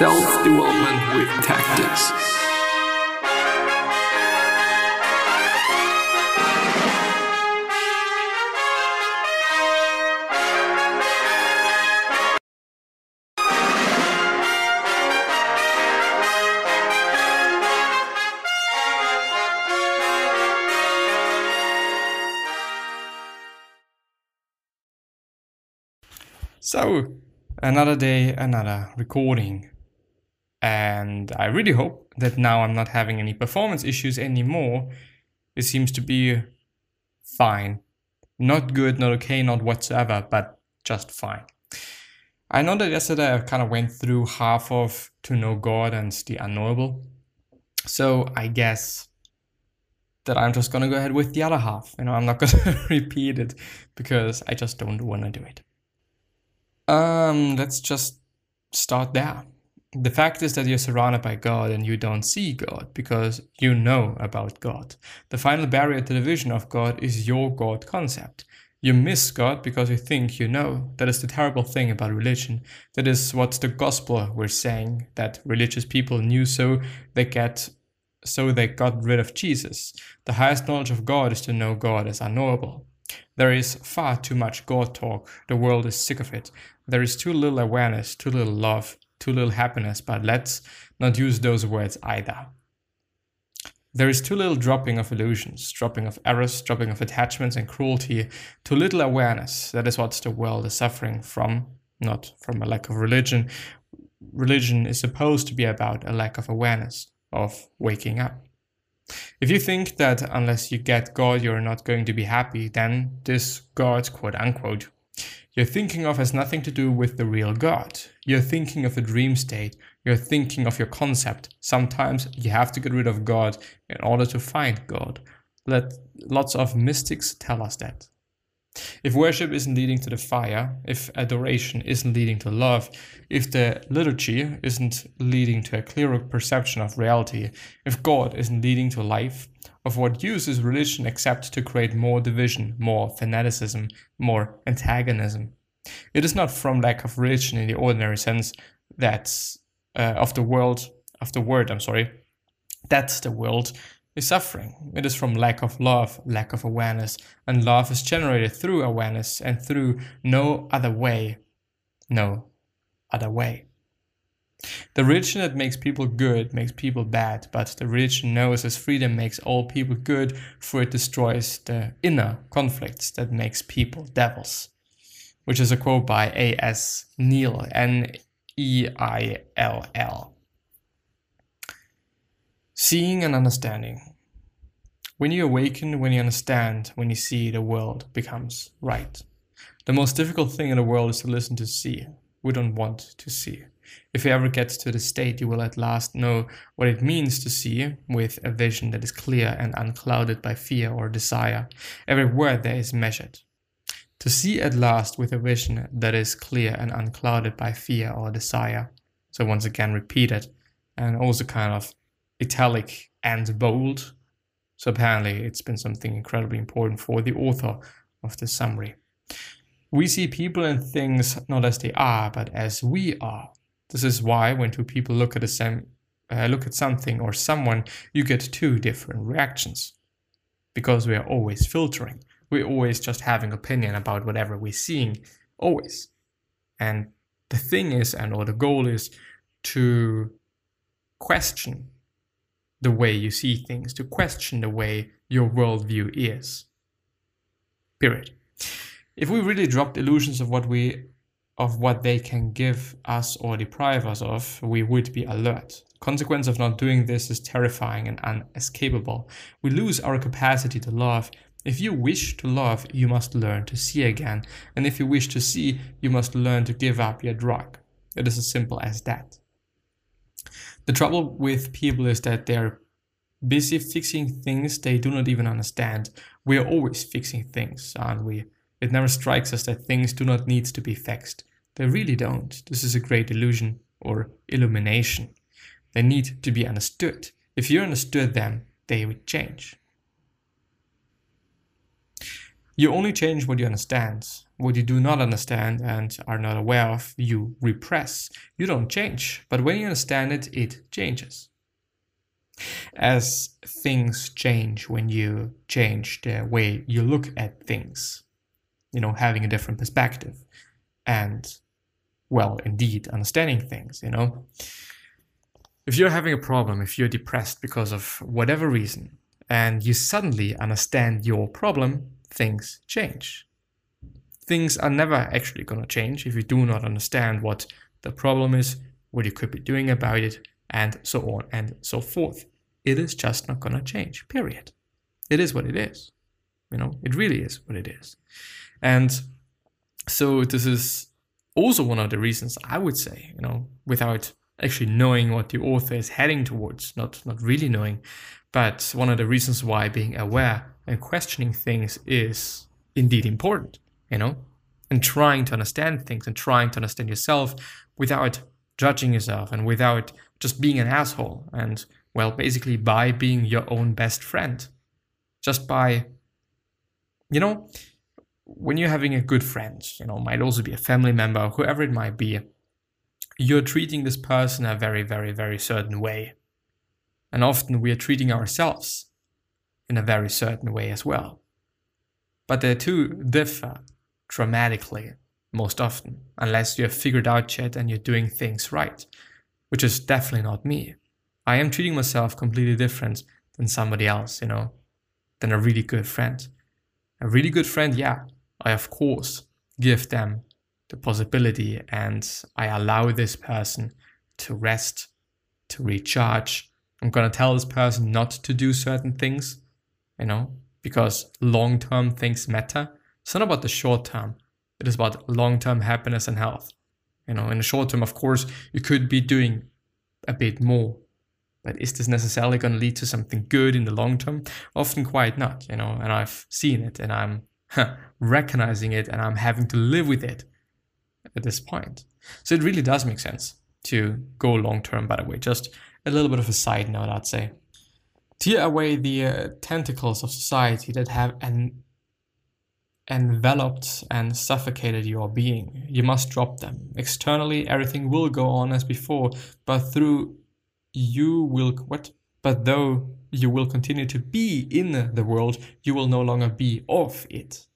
Self development with tactics. So, another day, another recording. And I really hope that now I'm not having any performance issues anymore. It seems to be fine. Not good, not okay, not whatsoever, but just fine. I know that yesterday I kind of went through half of To Know God and The Unknowable. So I guess that I'm just gonna go ahead with the other half. You know, I'm not gonna repeat it because I just don't wanna do it. Um, let's just start there. The fact is that you're surrounded by God and you don't see God because you know about God. The final barrier to the vision of God is your God concept. You miss God because you think you know. That is the terrible thing about religion. That is what the gospel we're saying that religious people knew so they get so they got rid of Jesus. The highest knowledge of God is to know God as unknowable. There is far too much God talk. The world is sick of it. There is too little awareness, too little love, too little happiness, but let's not use those words either. There is too little dropping of illusions, dropping of errors, dropping of attachments and cruelty, too little awareness. That is what the world is suffering from, not from a lack of religion. Religion is supposed to be about a lack of awareness, of waking up. If you think that unless you get God, you're not going to be happy, then this God, quote unquote, you're thinking of has nothing to do with the real God. You're thinking of a dream state. You're thinking of your concept. Sometimes you have to get rid of God in order to find God. Let lots of mystics tell us that. If worship isn't leading to the fire, if adoration isn't leading to love, if the liturgy isn't leading to a clearer perception of reality, if God isn't leading to life, of what use is religion except to create more division, more fanaticism, more antagonism? It is not from lack of religion in the ordinary sense that uh, of the world, of the word, I'm sorry, that's the world is suffering. It is from lack of love, lack of awareness, and love is generated through awareness and through no other way. No other way. The religion that makes people good makes people bad, but the religion knows as freedom makes all people good, for it destroys the inner conflicts that makes people devils. Which is a quote by A.S. Neill, N E I L L. Seeing and understanding. When you awaken, when you understand, when you see, the world becomes right. The most difficult thing in the world is to listen to see. We don't want to see. If you ever get to the state, you will at last know what it means to see with a vision that is clear and unclouded by fear or desire. Every word there is measured. To see at last with a vision that is clear and unclouded by fear or desire. So once again repeated and also kind of italic and bold. So apparently it's been something incredibly important for the author of the summary. We see people and things not as they are, but as we are. This is why when two people look at the same uh, look at something or someone, you get two different reactions. Because we are always filtering. We're always just having opinion about whatever we're seeing. Always. And the thing is, and or the goal is to question the way you see things, to question the way your worldview is. Period. If we really dropped illusions of what we of what they can give us or deprive us of, we would be alert. Consequence of not doing this is terrifying and unescapable. We lose our capacity to love. If you wish to love, you must learn to see again. And if you wish to see, you must learn to give up your drug. It is as simple as that. The trouble with people is that they're busy fixing things they do not even understand. We are always fixing things, aren't we? It never strikes us that things do not need to be fixed. They really don't. This is a great illusion or illumination. They need to be understood. If you understood them, they would change. You only change what you understand. What you do not understand and are not aware of, you repress. You don't change. But when you understand it, it changes. As things change when you change the way you look at things, you know, having a different perspective and, well, indeed, understanding things, you know. If you're having a problem, if you're depressed because of whatever reason, and you suddenly understand your problem, things change. Things are never actually going to change if you do not understand what the problem is, what you could be doing about it, and so on and so forth. It is just not going to change, period. It is what it is. You know, it really is what it is. And so this is also one of the reasons I would say, you know, without actually knowing what the author is heading towards, not not really knowing, but one of the reasons why being aware and questioning things is indeed important, you know, and trying to understand things and trying to understand yourself without judging yourself and without just being an asshole and well basically by being your own best friend. Just by you know when you're having a good friend you know might also be a family member whoever it might be you're treating this person a very very very certain way and often we are treating ourselves in a very certain way as well. But the two differ dramatically most often, unless you have figured out yet and you're doing things right, which is definitely not me. I am treating myself completely different than somebody else, you know, than a really good friend. A really good friend, yeah, I of course give them the possibility and I allow this person to rest, to recharge. I'm gonna tell this person not to do certain things you know, because long term things matter. It's not about the short term, it is about long term happiness and health. You know, in the short term, of course, you could be doing a bit more. But is this necessarily going to lead to something good in the long term? Often quite not, you know, and I've seen it and I'm recognizing it and I'm having to live with it at this point. So it really does make sense to go long term, by the way. Just a little bit of a side note, I'd say tear away the uh, tentacles of society that have en- enveloped and suffocated your being. You must drop them. Externally, everything will go on as before, but through you will what? But though you will continue to be in the world, you will no longer be of it.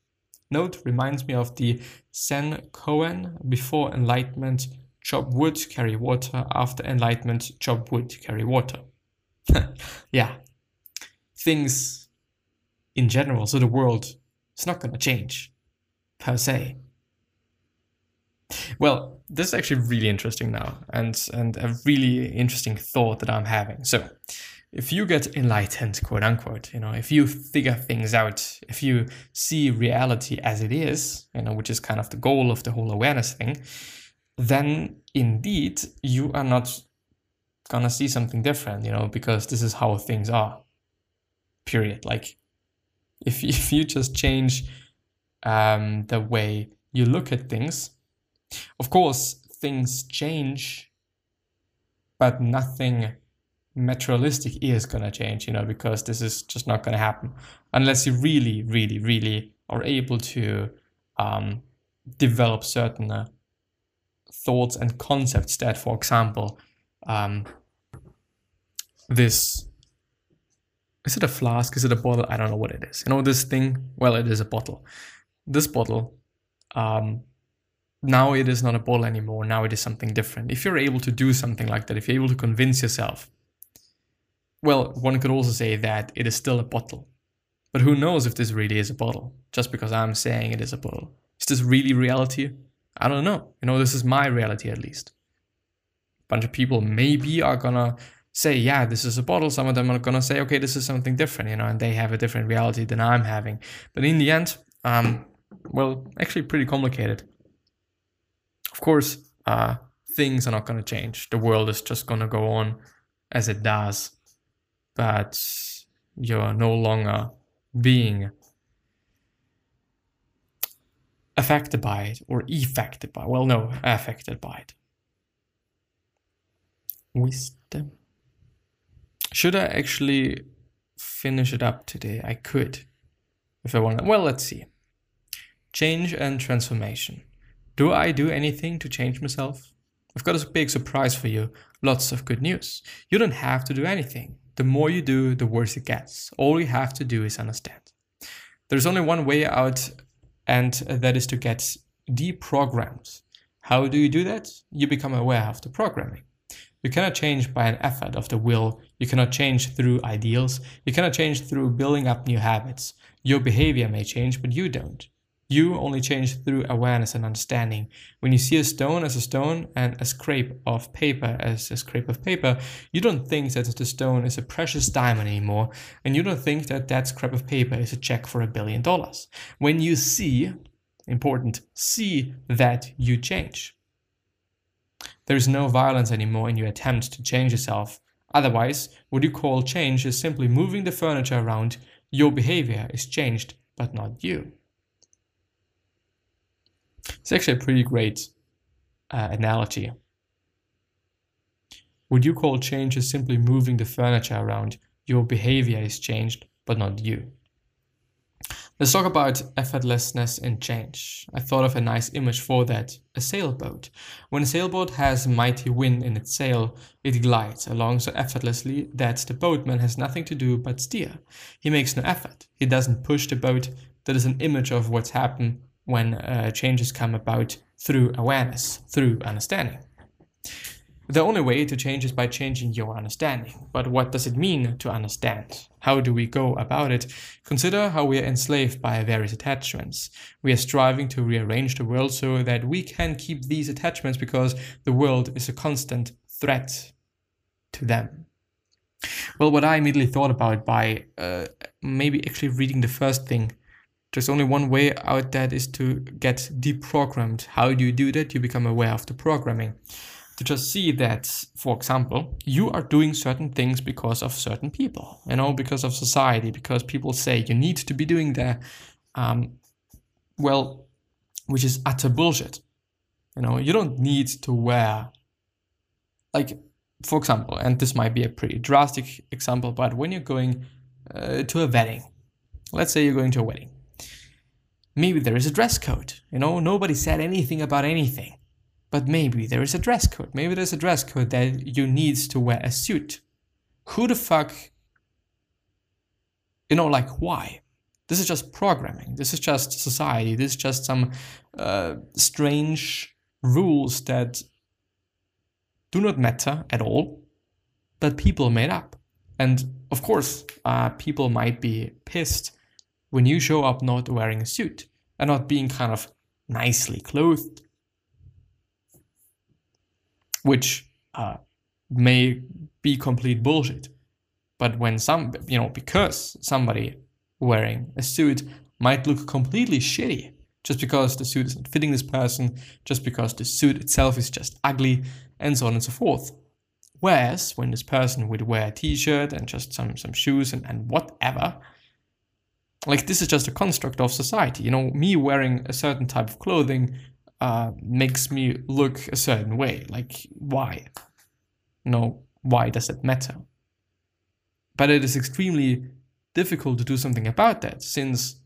Note reminds me of the Zen koan before enlightenment, chop wood, carry water. After enlightenment, chop wood, carry water. yeah, things in general, so the world is not going to change per se. Well, this is actually really interesting now, and and a really interesting thought that I'm having. So, if you get enlightened, quote unquote, you know, if you figure things out, if you see reality as it is, you know, which is kind of the goal of the whole awareness thing, then indeed you are not gonna see something different, you know, because this is how things are period. Like if, if you just change um, the way you look at things of course things change but nothing materialistic is going to change you know because this is just not going to happen unless you really really really are able to um, develop certain uh, thoughts and concepts that for example um, this is it a flask? Is it a bottle? I don't know what it is. You know, this thing, well, it is a bottle. This bottle, um, now it is not a bottle anymore. Now it is something different. If you're able to do something like that, if you're able to convince yourself, well, one could also say that it is still a bottle. But who knows if this really is a bottle, just because I'm saying it is a bottle. Is this really reality? I don't know. You know, this is my reality at least. A bunch of people maybe are gonna say, yeah, this is a bottle. Some of them are to say, okay, this is something different, you know, and they have a different reality than I'm having. But in the end, um, well, actually pretty complicated. Of course, uh, things are not to change. The world is just to go on as it does. But you're no longer being affected by it or affected by well no affected by it wisdom should I actually finish it up today? I could. If I want. Well, let's see. Change and transformation. Do I do anything to change myself? I've got a big surprise for you. Lots of good news. You don't have to do anything. The more you do, the worse it gets. All you have to do is understand. There's only one way out, and that is to get deprogrammed. How do you do that? You become aware of the programming. You cannot change by an effort of the will. You cannot change through ideals. You cannot change through building up new habits. Your behavior may change, but you don't. You only change through awareness and understanding. When you see a stone as a stone and a scrape of paper as a scrape of paper, you don't think that the stone is a precious diamond anymore, and you don't think that that scrap of paper is a check for a billion dollars. When you see, important, see that you change. There is no violence anymore in your attempt to change yourself. Otherwise, what you call change is simply moving the furniture around. Your behavior is changed, but not you. It's actually a pretty great uh, analogy. What you call change is simply moving the furniture around. Your behavior is changed, but not you. Let's talk about effortlessness in change. I thought of a nice image for that a sailboat. When a sailboat has mighty wind in its sail, it glides along so effortlessly that the boatman has nothing to do but steer. He makes no effort, he doesn't push the boat. That is an image of what's happened when uh, changes come about through awareness, through understanding. The only way to change is by changing your understanding. But what does it mean to understand? How do we go about it? Consider how we are enslaved by various attachments. We are striving to rearrange the world so that we can keep these attachments because the world is a constant threat to them. Well, what I immediately thought about by uh, maybe actually reading the first thing, there's only one way out that is to get deprogrammed. How do you do that? You become aware of the programming to just see that, for example, you are doing certain things because of certain people, you know, because of society, because people say you need to be doing that. Um, well, which is utter bullshit. You know, you don't need to wear, like, for example, and this might be a pretty drastic example, but when you're going uh, to a wedding, let's say you're going to a wedding, maybe there is a dress code. You know, nobody said anything about anything but maybe there is a dress code. Maybe there's a dress code that you need to wear a suit. Who the fuck? You know, like why? This is just programming. This is just society. This is just some uh, strange rules that do not matter at all, that people made up. And of course, uh, people might be pissed when you show up not wearing a suit and not being kind of nicely clothed which uh, may be complete bullshit. But when some, you know, because somebody wearing a suit might look completely shitty just because the suit isn't fitting this person, just because the suit itself is just ugly, and so on and so forth. Whereas when this person would wear a t-shirt and just some some shoes and, and whatever, like this is just a construct of society. You know, me wearing a certain type of clothing uh, makes me look a certain way. Like, why? No, why does it matter? But it is extremely difficult to do something about that since,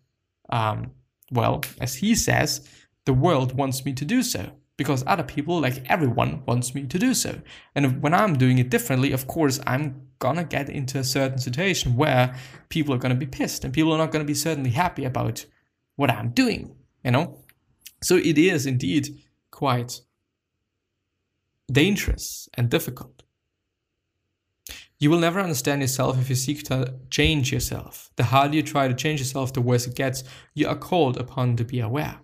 um, well, as he says, the world wants me to do so because other people, like everyone, wants me to do so. And when I'm doing it differently, of course, I'm gonna get into a certain situation where people are gonna be pissed and people are not gonna be certainly happy about what I'm doing, you know? So it is indeed quite dangerous and difficult. You will never understand yourself if you seek to change yourself. The harder you try to change yourself, the worse it gets. You are called upon to be aware.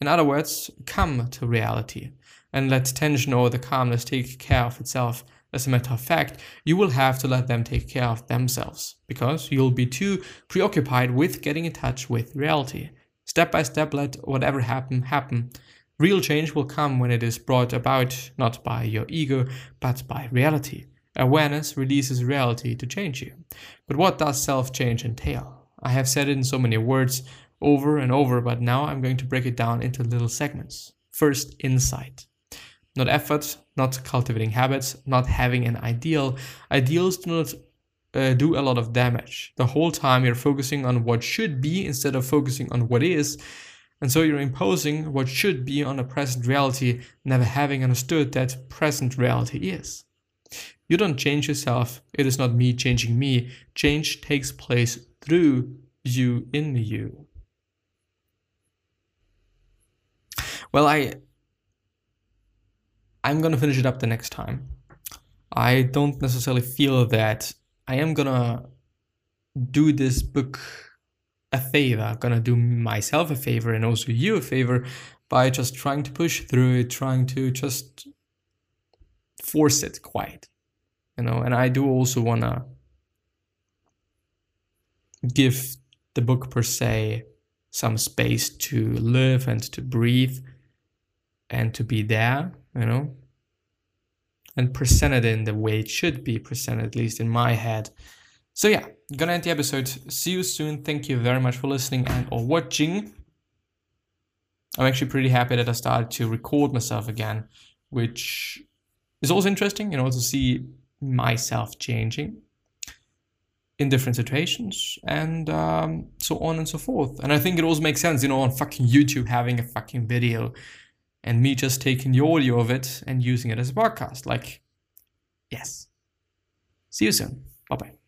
In other words, come to reality and let tension or the calmness take care of itself. As a matter of fact, you will have to let them take care of themselves because you'll be too preoccupied with getting in touch with reality. Step by step, let whatever happen, happen. Real change will come when it is brought about not by your ego, but by reality. Awareness releases reality to change you. But what does self change entail? I have said it in so many words over and over, but now I'm going to break it down into little segments. First, insight. Not effort, not cultivating habits, not having an ideal. Ideals do not uh, do a lot of damage. The whole time you're focusing on what should be instead of focusing on what is, And so you're imposing what should be on a present reality, never having understood that present reality is. You don't change yourself. It is not me changing me. Change takes place through you in you. Well, I I'm gonna finish it up the next time. I don't necessarily feel that I am gonna do this book a favor. I'm gonna do myself a favor and also you a favor by just trying to push through it, trying to just force it quite. You know, and I do also wanna give the book per se some space to live and to breathe and to be there, you know, and present it in the way it should be presented, at least in my head. So yeah, gonna end the episode. See you soon. Thank you very much for listening and or watching. I'm actually pretty happy that I started to record myself again, which is also interesting, you know, to see myself changing in different situations and um, so on and so forth. And I think it also makes sense, you know, on fucking YouTube having a fucking video and me just taking the audio of it and using it as a podcast. Like, yes. See you soon. Bye bye.